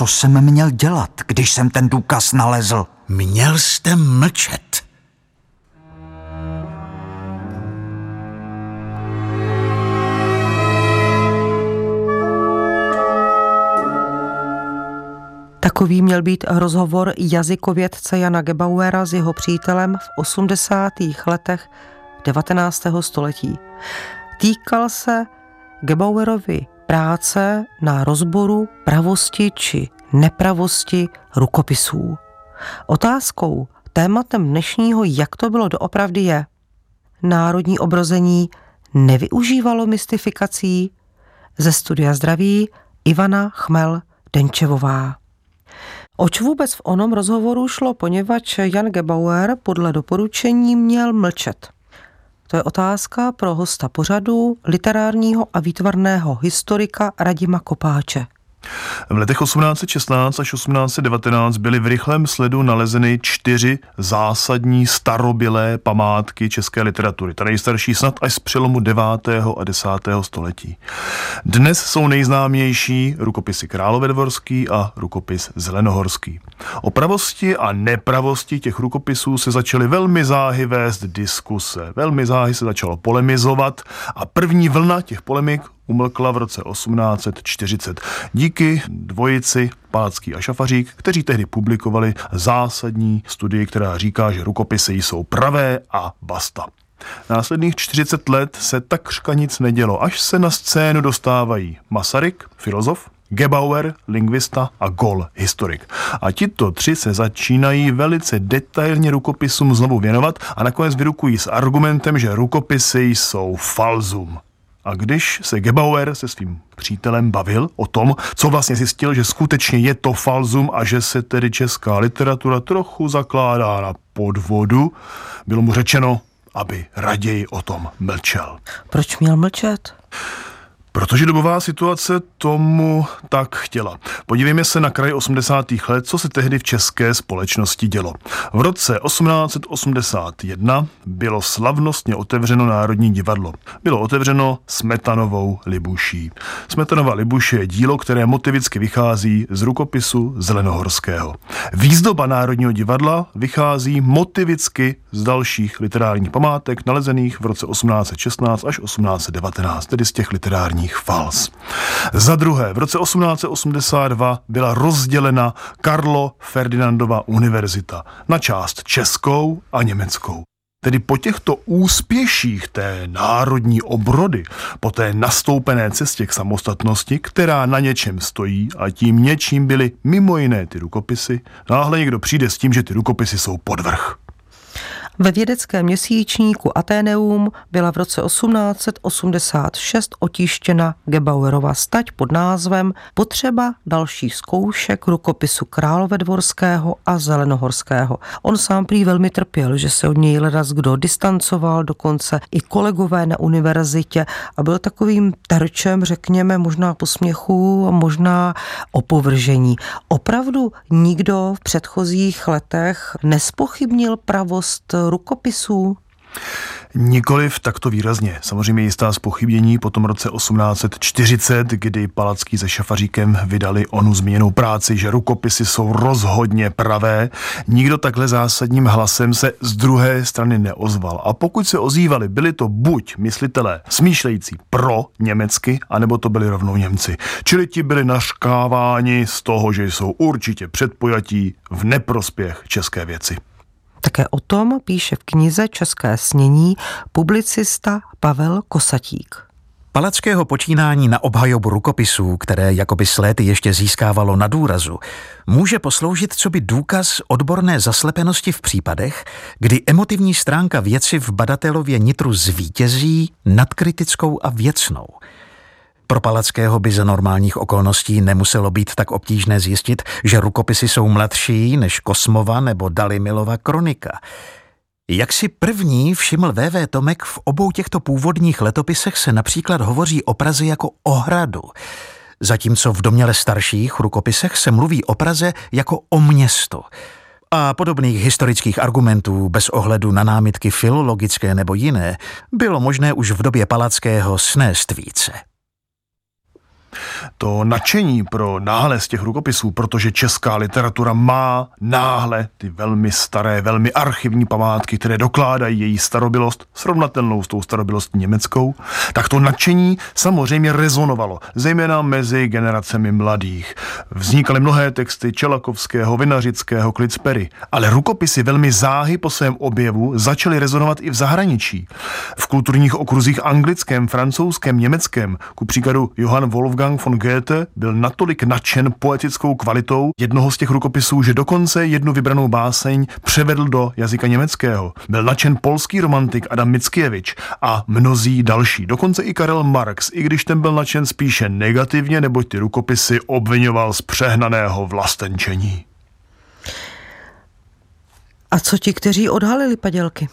Co jsem měl dělat, když jsem ten důkaz nalezl? Měl jste mlčet. Takový měl být rozhovor jazykovědce Jana Gebauera s jeho přítelem v 80. letech 19. století. Týkal se Gebauerovi práce na rozboru pravosti či nepravosti rukopisů. Otázkou, tématem dnešního, jak to bylo doopravdy je, národní obrození nevyužívalo mystifikací ze studia zdraví Ivana Chmel Denčevová. Oč vůbec v onom rozhovoru šlo, poněvadž Jan Gebauer podle doporučení měl mlčet. To je otázka pro hosta pořadu, literárního a výtvarného historika Radima Kopáče. V letech 1816 až 1819 byly v rychlém sledu nalezeny čtyři zásadní starobilé památky české literatury. Ta nejstarší snad až z přelomu 9. a 10. století. Dnes jsou nejznámější rukopisy Královedvorský a rukopis Zelenohorský. O pravosti a nepravosti těch rukopisů se začaly velmi záhy vést diskuse. Velmi záhy se začalo polemizovat a první vlna těch polemik umlkla v roce 1840 díky dvojici Pácký a Šafařík, kteří tehdy publikovali zásadní studii, která říká, že rukopisy jsou pravé a basta. Následných 40 let se takřka nic nedělo, až se na scénu dostávají Masaryk, filozof, Gebauer, lingvista a Gol, historik. A tito tři se začínají velice detailně rukopisům znovu věnovat a nakonec vyrukují s argumentem, že rukopisy jsou falzum. A když se Gebauer se svým přítelem bavil o tom, co vlastně zjistil, že skutečně je to falzum a že se tedy česká literatura trochu zakládá na podvodu, bylo mu řečeno, aby raději o tom mlčel. Proč měl mlčet? Protože dobová situace tomu tak chtěla. Podívejme se na kraj 80. let, co se tehdy v české společnosti dělo. V roce 1881 bylo slavnostně otevřeno Národní divadlo. Bylo otevřeno Smetanovou Libuší. Smetanova Libuše je dílo, které motivicky vychází z rukopisu Zelenohorského. Výzdoba Národního divadla vychází motivicky z dalších literárních památek nalezených v roce 1816 až 1819, tedy z těch literárních Jižních Fals. Za druhé, v roce 1882 byla rozdělena Karlo Ferdinandova univerzita na část českou a německou. Tedy po těchto úspěších té národní obrody, po té nastoupené cestě k samostatnosti, která na něčem stojí a tím něčím byly mimo jiné ty rukopisy, náhle někdo přijde s tím, že ty rukopisy jsou podvrh. Ve vědeckém měsíčníku Ateneum byla v roce 1886 otištěna Gebauerova stať pod názvem Potřeba dalších zkoušek rukopisu Královedvorského a Zelenohorského. On sám prý velmi trpěl, že se od něj ledas kdo distancoval, dokonce i kolegové na univerzitě a byl takovým terčem, řekněme, možná posměchu a možná opovržení. Opravdu nikdo v předchozích letech nespochybnil pravost rukopisů? Nikoliv takto výrazně. Samozřejmě jistá spochybnění po tom roce 1840, kdy Palacký se Šafaříkem vydali onu změněnou práci, že rukopisy jsou rozhodně pravé. Nikdo takhle zásadním hlasem se z druhé strany neozval. A pokud se ozývali, byli to buď myslitelé smýšlející pro německy, anebo to byli rovnou Němci. Čili ti byli naškáváni z toho, že jsou určitě předpojatí v neprospěch české věci. Také o tom píše v knize České snění publicista Pavel Kosatík. Palackého počínání na obhajobu rukopisů, které jakoby s ještě získávalo na důrazu, může posloužit co by důkaz odborné zaslepenosti v případech, kdy emotivní stránka věci v badatelově nitru zvítězí nad kritickou a věcnou – pro Palackého by za normálních okolností nemuselo být tak obtížné zjistit, že rukopisy jsou mladší než Kosmova nebo Dalimilova kronika. Jak si první všiml VV Tomek, v obou těchto původních letopisech se například hovoří o Praze jako o hradu, zatímco v doměle starších rukopisech se mluví o Praze jako o město. A podobných historických argumentů bez ohledu na námitky filologické nebo jiné bylo možné už v době Palackého snést více. To nadšení pro nález těch rukopisů, protože česká literatura má náhle ty velmi staré, velmi archivní památky, které dokládají její starobilost, srovnatelnou s tou starobylostí německou, tak to nadšení samozřejmě rezonovalo, zejména mezi generacemi mladých. Vznikaly mnohé texty Čelakovského, Vinařického, Klitspery, ale rukopisy velmi záhy po svém objevu začaly rezonovat i v zahraničí. V kulturních okruzích anglickém, francouzském, německém, ku příkladu Johann Wolfgang von Goethe byl natolik nadšen poetickou kvalitou jednoho z těch rukopisů, že dokonce jednu vybranou báseň převedl do jazyka německého. Byl nadšen polský romantik Adam Mickiewicz a mnozí další. Dokonce i Karel Marx, i když ten byl nadšen spíše negativně, neboť ty rukopisy obvinoval z přehnaného vlastenčení. A co ti, kteří odhalili padělky?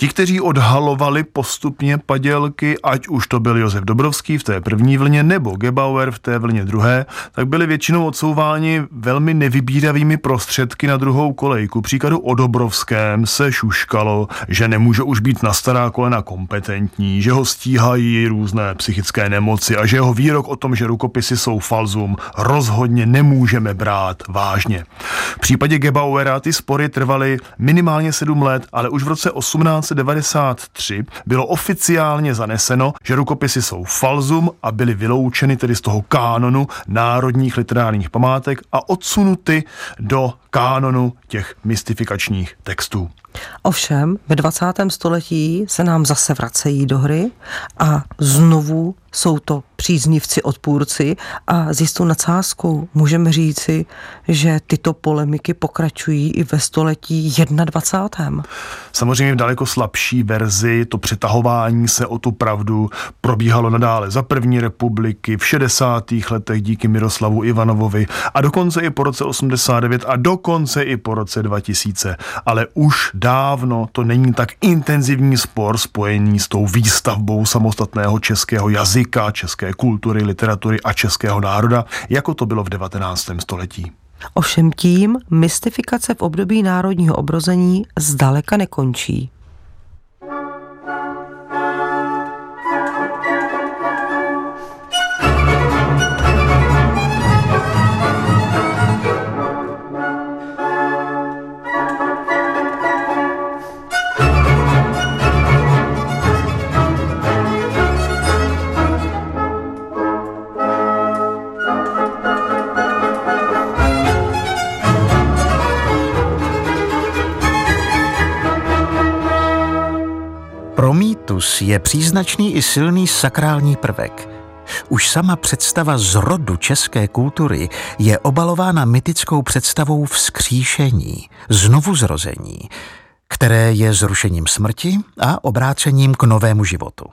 Ti, kteří odhalovali postupně padělky, ať už to byl Josef Dobrovský v té první vlně nebo Gebauer v té vlně druhé, tak byli většinou odsouváni velmi nevybíravými prostředky na druhou kolej. Ku příkladu o Dobrovském se šuškalo, že nemůže už být na stará kolena kompetentní, že ho stíhají různé psychické nemoci a že jeho výrok o tom, že rukopisy jsou falzum, rozhodně nemůžeme brát vážně. V případě Gebauera ty spory trvaly minimálně sedm let, ale už v roce 18 1993 bylo oficiálně zaneseno, že rukopisy jsou falzum a byly vyloučeny tedy z toho kánonu národních literárních památek a odsunuty do kánonu těch mystifikačních textů. Ovšem, ve 20. století se nám zase vracejí do hry a znovu jsou to příznivci, odpůrci a s jistou nadsázkou můžeme říci, že tyto polemiky pokračují i ve století 21. Samozřejmě v daleko slabší verzi to přetahování se o tu pravdu probíhalo nadále za první republiky v 60. letech díky Miroslavu Ivanovovi a dokonce i po roce 89 a dokonce i po roce 2000. Ale už dávno to není tak intenzivní spor spojený s tou výstavbou samostatného českého jazyka, české kultury, literatury a českého národa, jako to bylo v 19. století. Ovšem tím mystifikace v období národního obrození zdaleka nekončí. Mýtus je příznačný i silný sakrální prvek. Už sama představa zrodu české kultury je obalována mytickou představou vzkříšení, znovuzrození, které je zrušením smrti a obrácením k novému životu.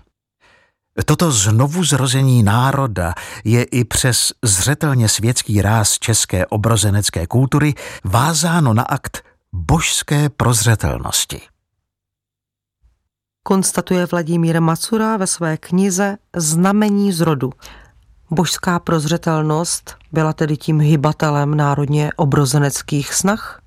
Toto znovuzrození národa je i přes zřetelně světský ráz české obrozenecké kultury vázáno na akt božské prozřetelnosti konstatuje Vladimír Macura ve své knize Znamení z rodu. Božská prozřetelnost byla tedy tím hybatelem národně obrozeneckých snah?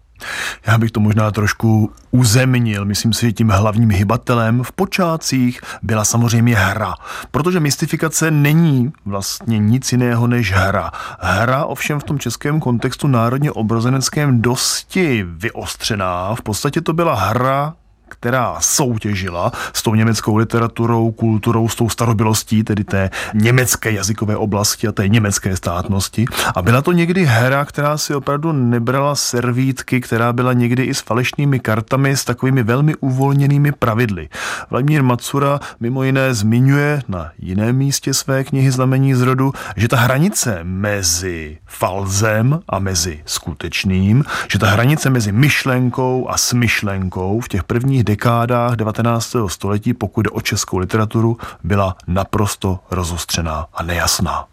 Já bych to možná trošku uzemnil. Myslím si, že tím hlavním hybatelem v počátcích byla samozřejmě hra, protože mystifikace není vlastně nic jiného než hra. Hra ovšem v tom českém kontextu národně obrozeneckém dosti vyostřená. V podstatě to byla hra, která soutěžila s tou německou literaturou, kulturou, s tou starobylostí, tedy té německé jazykové oblasti a té německé státnosti. A byla to někdy hra, která si opravdu nebrala servítky, která byla někdy i s falešnými kartami, s takovými velmi uvolněnými pravidly. Vladimír Macura mimo jiné zmiňuje na jiném místě své knihy Znamení z rodu, že ta hranice mezi falzem a mezi skutečným, že ta hranice mezi myšlenkou a smyšlenkou v těch prvních dekádách 19. století, pokud jde o českou literaturu, byla naprosto rozostřená a nejasná.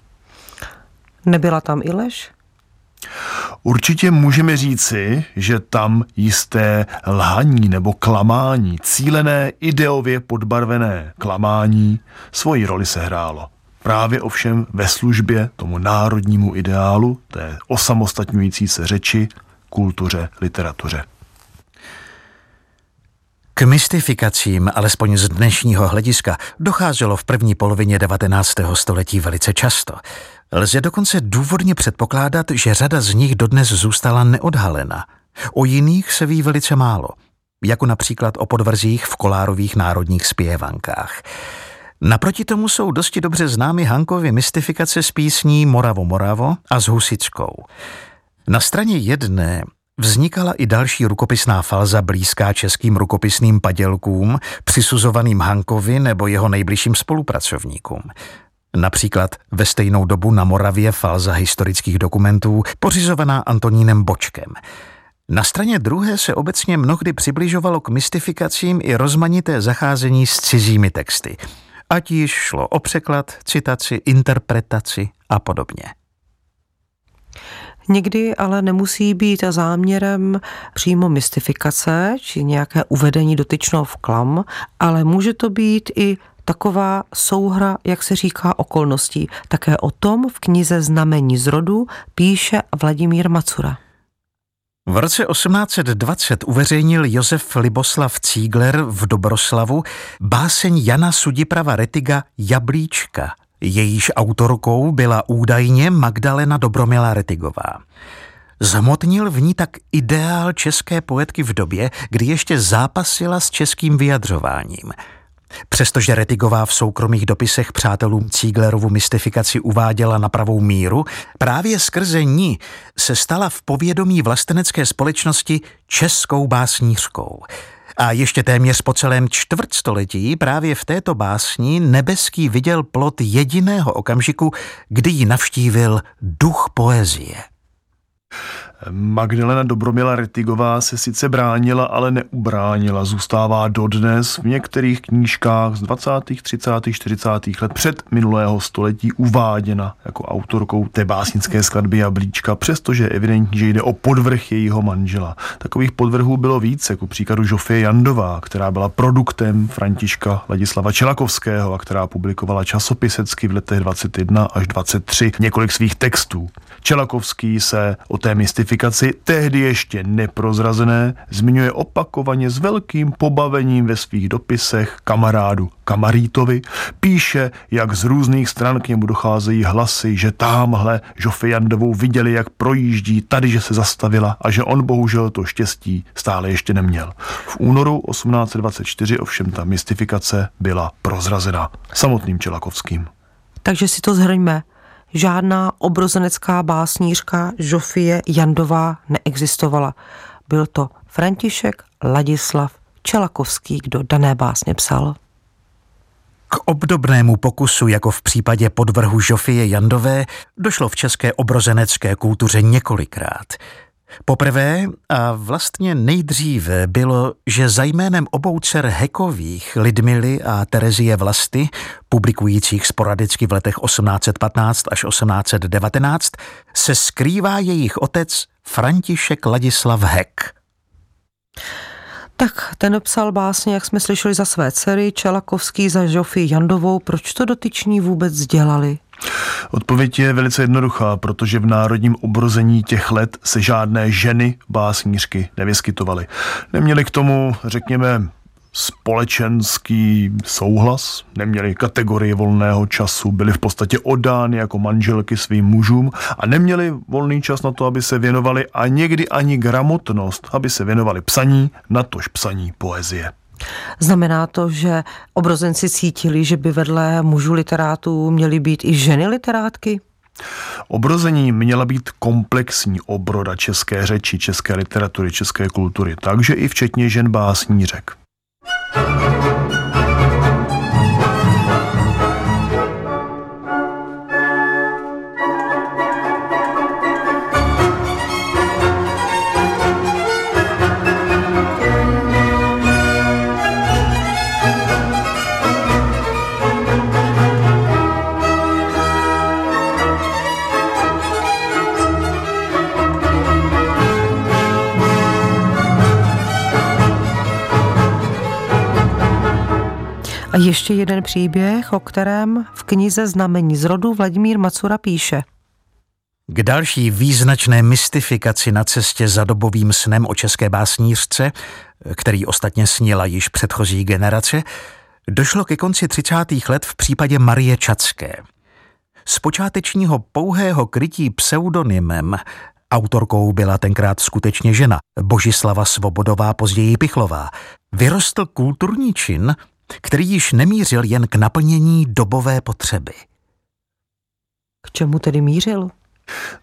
Nebyla tam i lež? Určitě můžeme říci, že tam jisté lhaní nebo klamání, cílené ideově podbarvené klamání, svoji roli sehrálo. Právě ovšem ve službě tomu národnímu ideálu, té osamostatňující se řeči, kultuře, literatuře. K mystifikacím, alespoň z dnešního hlediska, docházelo v první polovině 19. století velice často. Lze dokonce důvodně předpokládat, že řada z nich dodnes zůstala neodhalena. O jiných se ví velice málo, jako například o podvrzích v kolárových národních zpěvankách. Naproti tomu jsou dosti dobře známy Hankovy mystifikace s písní Moravo Moravo a s Husickou. Na straně jedné Vznikala i další rukopisná falza blízká českým rukopisným padělkům, přisuzovaným Hankovi nebo jeho nejbližším spolupracovníkům. Například ve stejnou dobu na Moravě falza historických dokumentů pořizovaná Antonínem Bočkem. Na straně druhé se obecně mnohdy přibližovalo k mystifikacím i rozmanité zacházení s cizími texty, ať již šlo o překlad, citaci, interpretaci a podobně. Někdy ale nemusí být záměrem přímo mystifikace či nějaké uvedení dotyčného v klam, ale může to být i taková souhra, jak se říká, okolností. Také o tom v knize Znamení z rodu píše Vladimír Macura. V roce 1820 uveřejnil Josef Liboslav Cígler v Dobroslavu báseň Jana Sudiprava Retiga Jablíčka – Jejíž autorkou byla údajně Magdalena Dobromila Retigová. Zhmotnil v ní tak ideál české poetky v době, kdy ještě zápasila s českým vyjadřováním. Přestože Retigová v soukromých dopisech přátelům Cíglerovu mystifikaci uváděla na pravou míru, právě skrze ní se stala v povědomí vlastenecké společnosti českou básnířkou – a ještě téměř po celém čtvrtstoletí právě v této básni Nebeský viděl plot jediného okamžiku, kdy ji navštívil duch poezie. Magdalena Dobromila Retigová se sice bránila, ale neubránila. Zůstává dodnes v některých knížkách z 20., 30., 40. let před minulého století uváděna jako autorkou té básnické skladby Jablíčka, přestože je evidentní, že jde o podvrh jejího manžela. Takových podvrhů bylo více, jako příkladu Žofie Jandová, která byla produktem Františka Ladislava Čelakovského a která publikovala časopisecky v letech 21 až 23 několik svých textů. Čelakovský se o té mystifikaci, tehdy ještě neprozrazené, zmiňuje opakovaně s velkým pobavením ve svých dopisech kamarádu Kamarítovi. Píše, jak z různých stran k němu docházejí hlasy, že tamhle Jandovou viděli, jak projíždí, tady, že se zastavila a že on bohužel to štěstí stále ještě neměl. V únoru 1824 ovšem ta mystifikace byla prozrazena samotným Čelakovským. Takže si to zhrňme žádná obrozenecká básnířka Žofie Jandová neexistovala. Byl to František Ladislav Čelakovský, kdo dané básně psal. K obdobnému pokusu, jako v případě podvrhu Žofie Jandové, došlo v české obrozenecké kultuře několikrát – Poprvé a vlastně nejdříve bylo, že za jménem obou dcer Hekových, Lidmily a Terezie Vlasty, publikujících sporadicky v letech 1815 až 1819, se skrývá jejich otec František Ladislav Hek. Tak ten psal básně, jak jsme slyšeli, za své dcery, Čelakovský za Žofii Jandovou. Proč to dotyční vůbec dělali? Odpověď je velice jednoduchá, protože v národním obrození těch let se žádné ženy básnířky nevyskytovaly. Neměli k tomu, řekněme, společenský souhlas, neměli kategorii volného času, byli v podstatě oddány jako manželky svým mužům a neměli volný čas na to, aby se věnovali a někdy ani gramotnost, aby se věnovali psaní, natož psaní poezie. Znamená to, že obrozenci cítili, že by vedle mužů literátů měly být i ženy literátky? Obrození měla být komplexní obroda české řeči, české literatury, české kultury, takže i včetně žen básnířek. A ještě jeden příběh, o kterém v knize Znamení z rodu Vladimír Macura píše. K další význačné mystifikaci na cestě za dobovým snem o české básnířce, který ostatně snila již předchozí generace, došlo ke konci 30. let v případě Marie Čacké. Z počátečního pouhého krytí pseudonymem Autorkou byla tenkrát skutečně žena, Božislava Svobodová, později Pichlová. Vyrostl kulturní čin, který již nemířil jen k naplnění dobové potřeby. K čemu tedy mířil?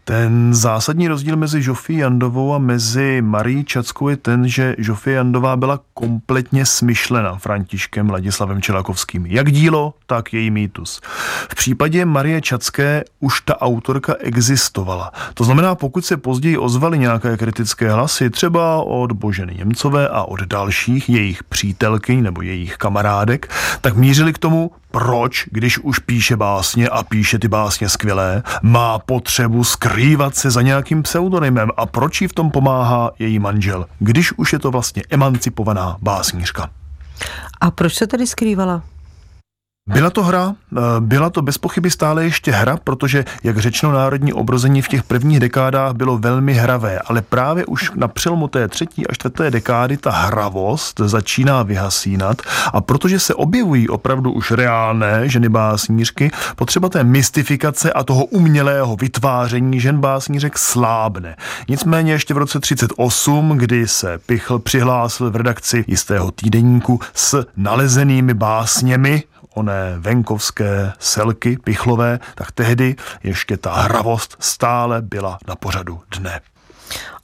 Ten zásadní rozdíl mezi Žofí Jandovou a mezi Marí Čackou je ten, že Žofie Jandová byla kompletně smyšlena Františkem Ladislavem Čelakovským. Jak dílo, tak její mýtus. V případě Marie Čacké už ta autorka existovala. To znamená, pokud se později ozvaly nějaké kritické hlasy, třeba od Boženy Němcové a od dalších jejich přítelkyň nebo jejich kamarádek, tak mířili k tomu, proč, když už píše básně a píše ty básně skvělé, má potřebu skrývat se za nějakým pseudonymem a proč jí v tom pomáhá její manžel, když už je to vlastně emancipovaná básnířka. A proč se tedy skrývala? Byla to hra, eh, byla to bez pochyby stále ještě hra, protože, jak řečeno, národní obrození v těch prvních dekádách bylo velmi hravé, ale právě už na přelomu té třetí a čtvrté dekády ta hravost začíná vyhasínat a protože se objevují opravdu už reálné ženy básnířky, potřeba té mystifikace a toho umělého vytváření žen básnířek slábne. Nicméně ještě v roce 38, kdy se Pichl přihlásil v redakci jistého týdeníku s nalezenými básněmi, oné venkovské selky pichlové, tak tehdy ještě ta hravost stále byla na pořadu dne.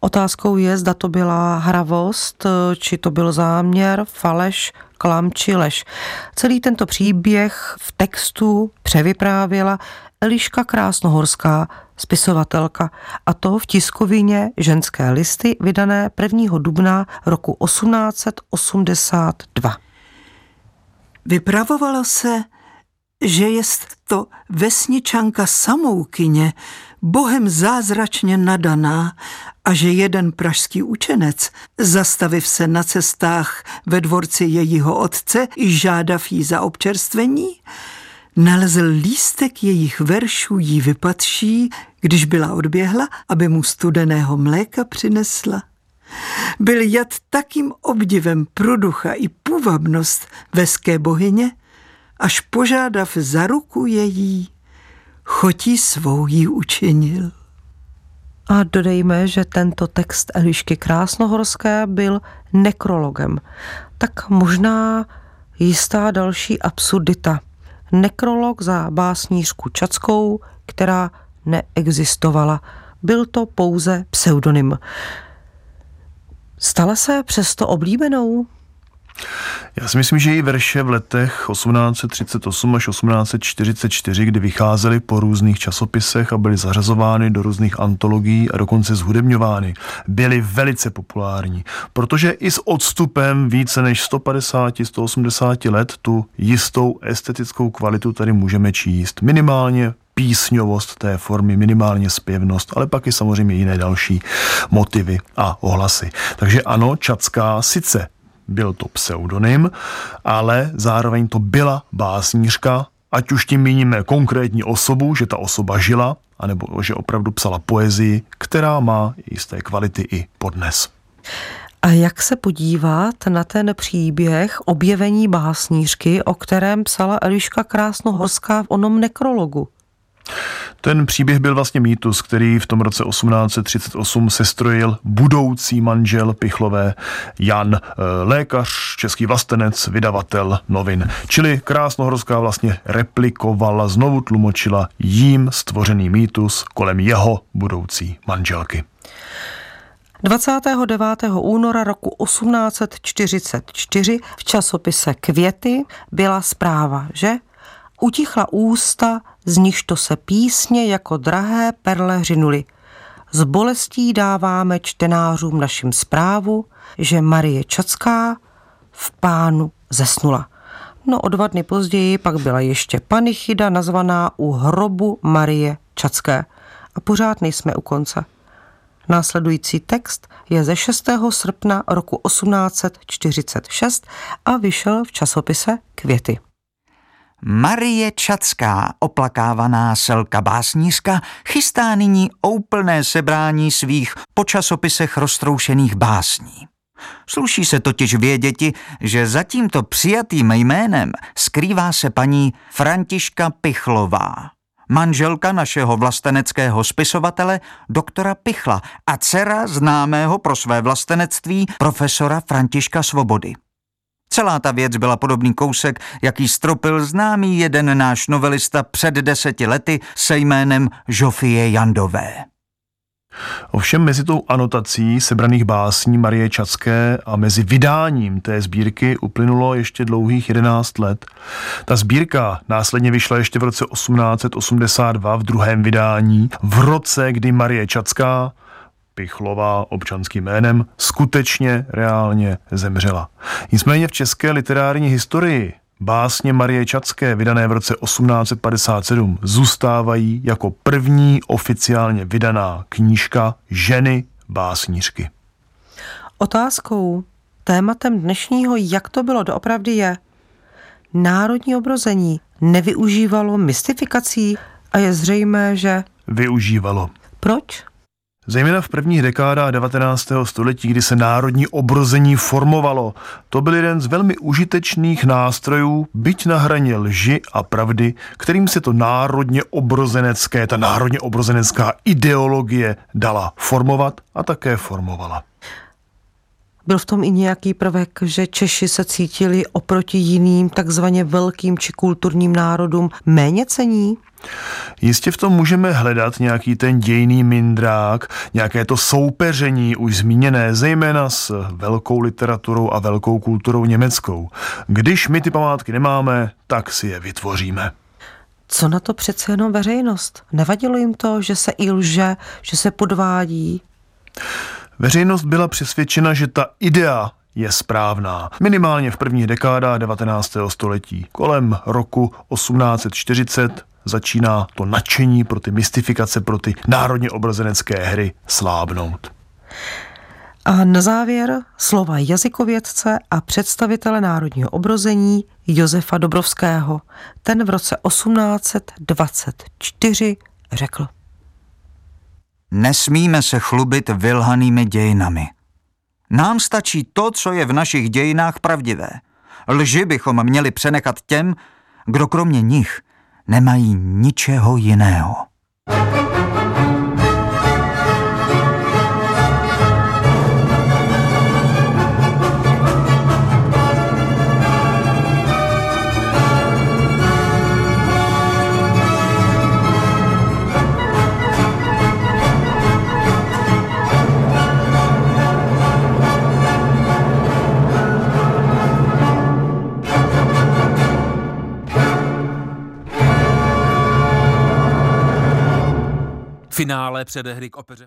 Otázkou je, zda to byla hravost, či to byl záměr, faleš, klam či lež. Celý tento příběh v textu převyprávěla Eliška Krásnohorská, spisovatelka, a to v tiskovině Ženské listy vydané 1. dubna roku 1882. Vypravovalo se, že jest to vesničanka samoukyně, bohem zázračně nadaná a že jeden pražský učenec, zastaviv se na cestách ve dvorci jejího otce i žádav jí za občerstvení, nalezl lístek jejich veršů jí vypatší, když byla odběhla, aby mu studeného mléka přinesla. Byl jad takým obdivem pro ducha i půvabnost veské bohyně, až požádav za ruku její, chotí svou jí učinil. A dodejme, že tento text Elišky Krásnohorské byl nekrologem. Tak možná jistá další absurdita. Nekrolog za básnířku Čackou, která neexistovala. Byl to pouze pseudonym. Stala se přesto oblíbenou? Já si myslím, že její verše v letech 1838 až 1844, kdy vycházely po různých časopisech a byly zařazovány do různých antologií a dokonce zhudebňovány, byly velice populární, protože i s odstupem více než 150-180 let tu jistou estetickou kvalitu tady můžeme číst. Minimálně písňovost té formy, minimálně zpěvnost, ale pak i samozřejmě jiné další motivy a ohlasy. Takže ano, Čacká sice byl to pseudonym, ale zároveň to byla básnířka, ať už tím míníme konkrétní osobu, že ta osoba žila, anebo že opravdu psala poezii, která má jisté kvality i podnes. A jak se podívat na ten příběh objevení básnířky, o kterém psala Eliška Krásnohorská v onom nekrologu? Ten příběh byl vlastně mýtus, který v tom roce 1838 sestrojil budoucí manžel Pichlové Jan, eh, lékař, český vlastenec, vydavatel novin. Čili Krásnohorská vlastně replikovala, znovu tlumočila jím stvořený mýtus kolem jeho budoucí manželky. 29. února roku 1844 v časopise Květy byla zpráva, že utichla ústa, z nichž to se písně jako drahé perle řinuly. S bolestí dáváme čtenářům našim zprávu, že Marie Čacká v pánu zesnula. No o dva dny později pak byla ještě panichida nazvaná u hrobu Marie Čacké. A pořád nejsme u konce. Následující text je ze 6. srpna roku 1846 a vyšel v časopise Květy. Marie Čacká, oplakávaná selka básnířka, chystá nyní úplné sebrání svých po časopisech roztroušených básní. Sluší se totiž věděti, že za tímto přijatým jménem skrývá se paní Františka Pichlová, manželka našeho vlasteneckého spisovatele doktora Pichla a dcera známého pro své vlastenectví profesora Františka Svobody. Celá ta věc byla podobný kousek, jaký stropil známý jeden náš novelista před deseti lety se jménem Žofie Jandové. Ovšem mezi tou anotací sebraných básní Marie Čacké a mezi vydáním té sbírky uplynulo ještě dlouhých 11 let. Ta sbírka následně vyšla ještě v roce 1882 v druhém vydání, v roce, kdy Marie Čacká Pichlová občanským jménem skutečně reálně zemřela. Nicméně v české literární historii básně Marie Čacké, vydané v roce 1857, zůstávají jako první oficiálně vydaná knížka ženy básnířky. Otázkou, tématem dnešního, jak to bylo doopravdy je, národní obrození nevyužívalo mystifikací a je zřejmé, že... Využívalo. Proč? Zejména v prvních dekádách 19. století, kdy se národní obrození formovalo, to byl jeden z velmi užitečných nástrojů, byť na hraně lži a pravdy, kterým se to národně obrozenecké, ta národně obrozenecká ideologie dala formovat a také formovala. Byl v tom i nějaký prvek, že Češi se cítili oproti jiným takzvaně velkým či kulturním národům méně cení? Jistě v tom můžeme hledat nějaký ten dějný mindrák, nějaké to soupeření už zmíněné, zejména s velkou literaturou a velkou kulturou německou. Když my ty památky nemáme, tak si je vytvoříme. Co na to přece jenom veřejnost? Nevadilo jim to, že se i lže, že se podvádí? Veřejnost byla přesvědčena, že ta idea je správná. Minimálně v prvních dekádách 19. století. Kolem roku 1840 začíná to nadšení pro ty mystifikace, pro ty národně obrazenecké hry slábnout. A na závěr slova jazykovědce a představitele národního obrození Josefa Dobrovského. Ten v roce 1824 řekl. Nesmíme se chlubit vylhanými dějinami. Nám stačí to, co je v našich dějinách pravdivé. Lži bychom měli přenechat těm, kdo kromě nich nemají ničeho jiného. Finále předehry k opeře